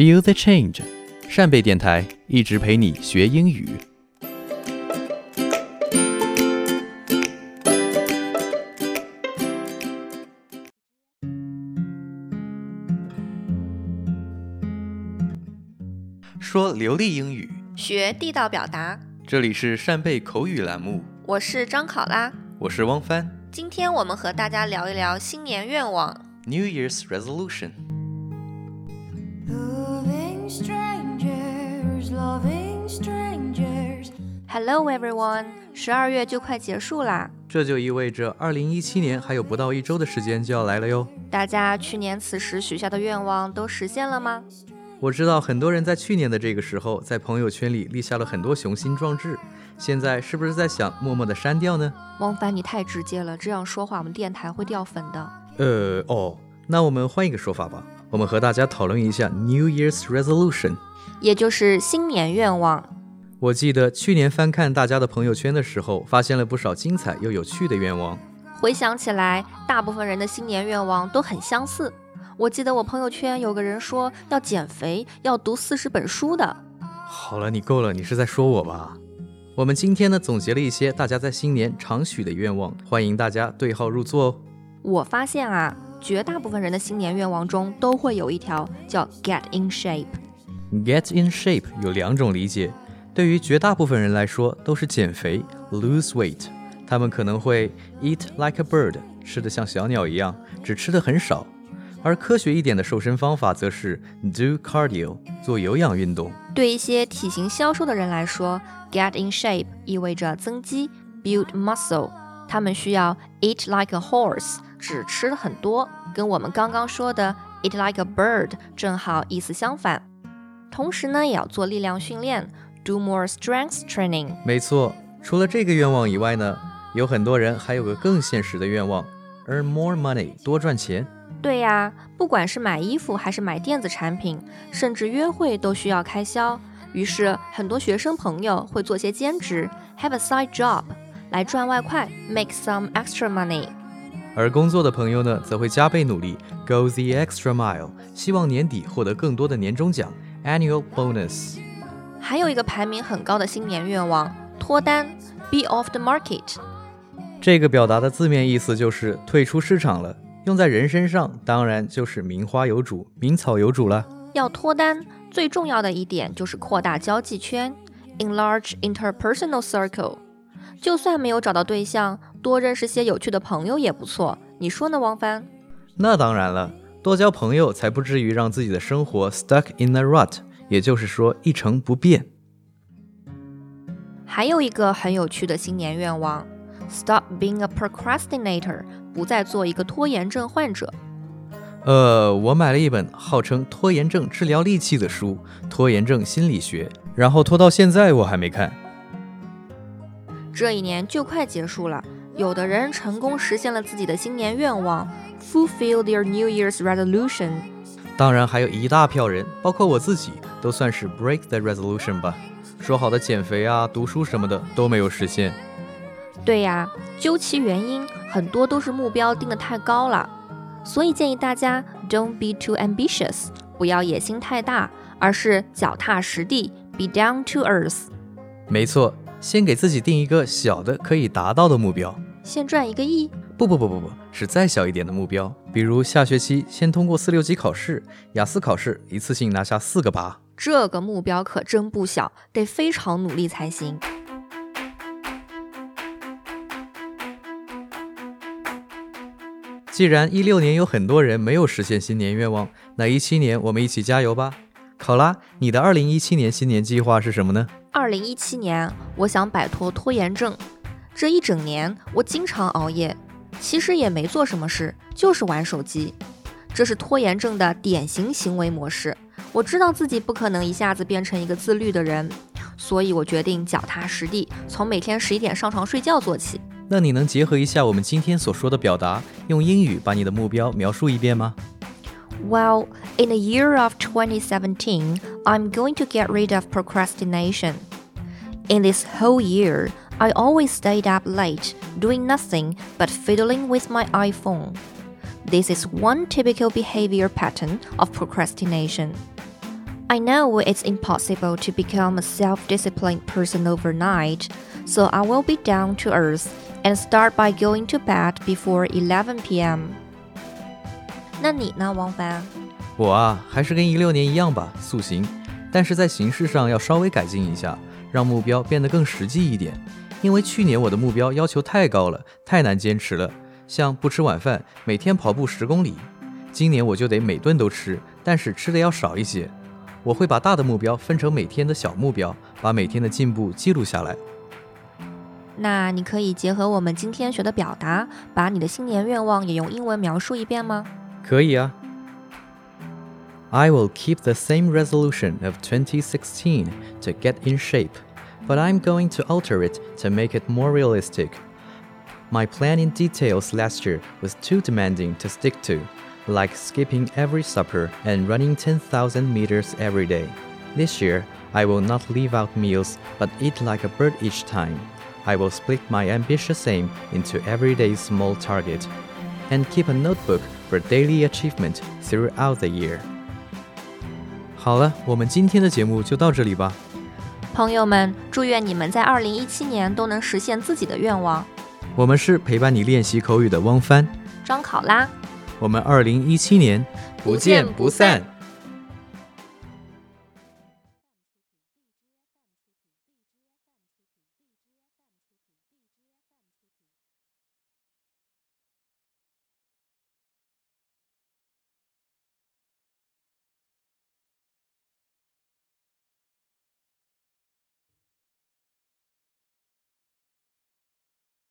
Feel the change，扇贝电台一直陪你学英语。说流利英语，学地道表达。这里是扇贝口语栏目，我是张考拉，我是汪帆。今天我们和大家聊一聊新年愿望。New Year's resolution。Hello everyone，十二月就快结束啦，这就意味着二零一七年还有不到一周的时间就要来了哟。大家去年此时许下的愿望都实现了吗？我知道很多人在去年的这个时候，在朋友圈里立下了很多雄心壮志，现在是不是在想默默的删掉呢？王凡，你太直接了，这样说话我们电台会掉粉的。呃，哦，那我们换一个说法吧，我们和大家讨论一下 New Year's resolution。也就是新年愿望。我记得去年翻看大家的朋友圈的时候，发现了不少精彩又有趣的愿望。回想起来，大部分人的新年愿望都很相似。我记得我朋友圈有个人说要减肥，要读四十本书的。好了，你够了，你是在说我吧？我们今天呢总结了一些大家在新年常许的愿望，欢迎大家对号入座哦。我发现啊，绝大部分人的新年愿望中都会有一条叫 “get in shape”。Get in shape 有两种理解，对于绝大部分人来说都是减肥 （lose weight），他们可能会 eat like a bird，吃得像小鸟一样，只吃的很少。而科学一点的瘦身方法则是 do cardio，做有氧运动。对一些体型消瘦的人来说，get in shape 意味着增肌 （build muscle）。他们需要 eat like a horse，只吃很多，跟我们刚刚说的 eat like a bird 正好意思相反。同时呢，也要做力量训练，do more strength training。没错，除了这个愿望以外呢，有很多人还有个更现实的愿望，earn more money，多赚钱。对呀，不管是买衣服还是买电子产品，甚至约会都需要开销。于是，很多学生朋友会做些兼职，have a side job，来赚外快，make some extra money。而工作的朋友呢，则会加倍努力，go the extra mile，希望年底获得更多的年终奖 （annual bonus）。还有一个排名很高的新年愿望，脱单，be off the market。这个表达的字面意思就是退出市场了，用在人身上当然就是名花有主、名草有主了。要脱单，最重要的一点就是扩大交际圈，enlarge interpersonal circle。就算没有找到对象，多认识些有趣的朋友也不错。你说呢，王帆？那当然了，多交朋友才不至于让自己的生活 stuck in a rut，也就是说一成不变。还有一个很有趣的新年愿望：stop being a procrastinator，不再做一个拖延症患者。呃，我买了一本号称拖延症治疗利器的书《拖延症心理学》，然后拖到现在我还没看。这一年就快结束了，有的人成功实现了自己的新年愿望，fulfill their New Year's resolution。当然，还有一大票人，包括我自己，都算是 break the resolution 吧。说好的减肥啊、读书什么的都没有实现。对呀，究其原因，很多都是目标定得太高了。所以建议大家 don't be too ambitious，不要野心太大，而是脚踏实地，be down to earth。没错，先给自己定一个小的可以达到的目标。先赚一个亿，不不不不不，是再小一点的目标，比如下学期先通过四六级考试，雅思考试一次性拿下四个八。这个目标可真不小，得非常努力才行。既然一六年有很多人没有实现新年愿望，那一七年我们一起加油吧。考拉，你的二零一七年新年计划是什么呢？二零一七年，我想摆脱拖延症。这一整年，我经常熬夜，其实也没做什么事，就是玩手机。这是拖延症的典型行为模式。我知道自己不可能一下子变成一个自律的人，所以我决定脚踏实地，从每天十一点上床睡觉做起。那你能结合一下我们今天所说的表达，用英语把你的目标描述一遍吗？Well, in the year of 2017, I'm going to get rid of procrastination. In this whole year, I always stayed up late, doing nothing but fiddling with my iPhone. This is one typical behavior pattern of procrastination. I know it's impossible to become a self disciplined person overnight, so I will be down to earth and start by going to bed before 11 p.m. 那你呢，王凡？我啊，还是跟一六年一样吧，塑形，但是在形式上要稍微改进一下，让目标变得更实际一点。 因为去年我的目标要求太高了，太难坚持了，像不吃晚饭，每天跑步十公里。今年我就得每顿都吃，但是吃的要少一些。我会把大的目标分成每天的小目标，把每天的进步记录下来。那你可以结合我们今天学的表达，把你的新年愿望也用英文描述一遍吗？可以啊。I will keep the same resolution of 2016 to get in shape, but I'm going to alter it to make it more realistic. My plan in details last year was too demanding to stick to, like skipping every supper and running 10,000 meters every day. This year, I will not leave out meals but eat like a bird each time. I will split my ambitious aim into everyday small target and keep a notebook for daily achievement throughout the year. 好了，我们今天的节目就到这里吧。 朋友们，祝愿你们在二零一七年都能实现自己的愿望。我们是陪伴你练习口语的汪帆，张考拉，我们二零一七年不见不散。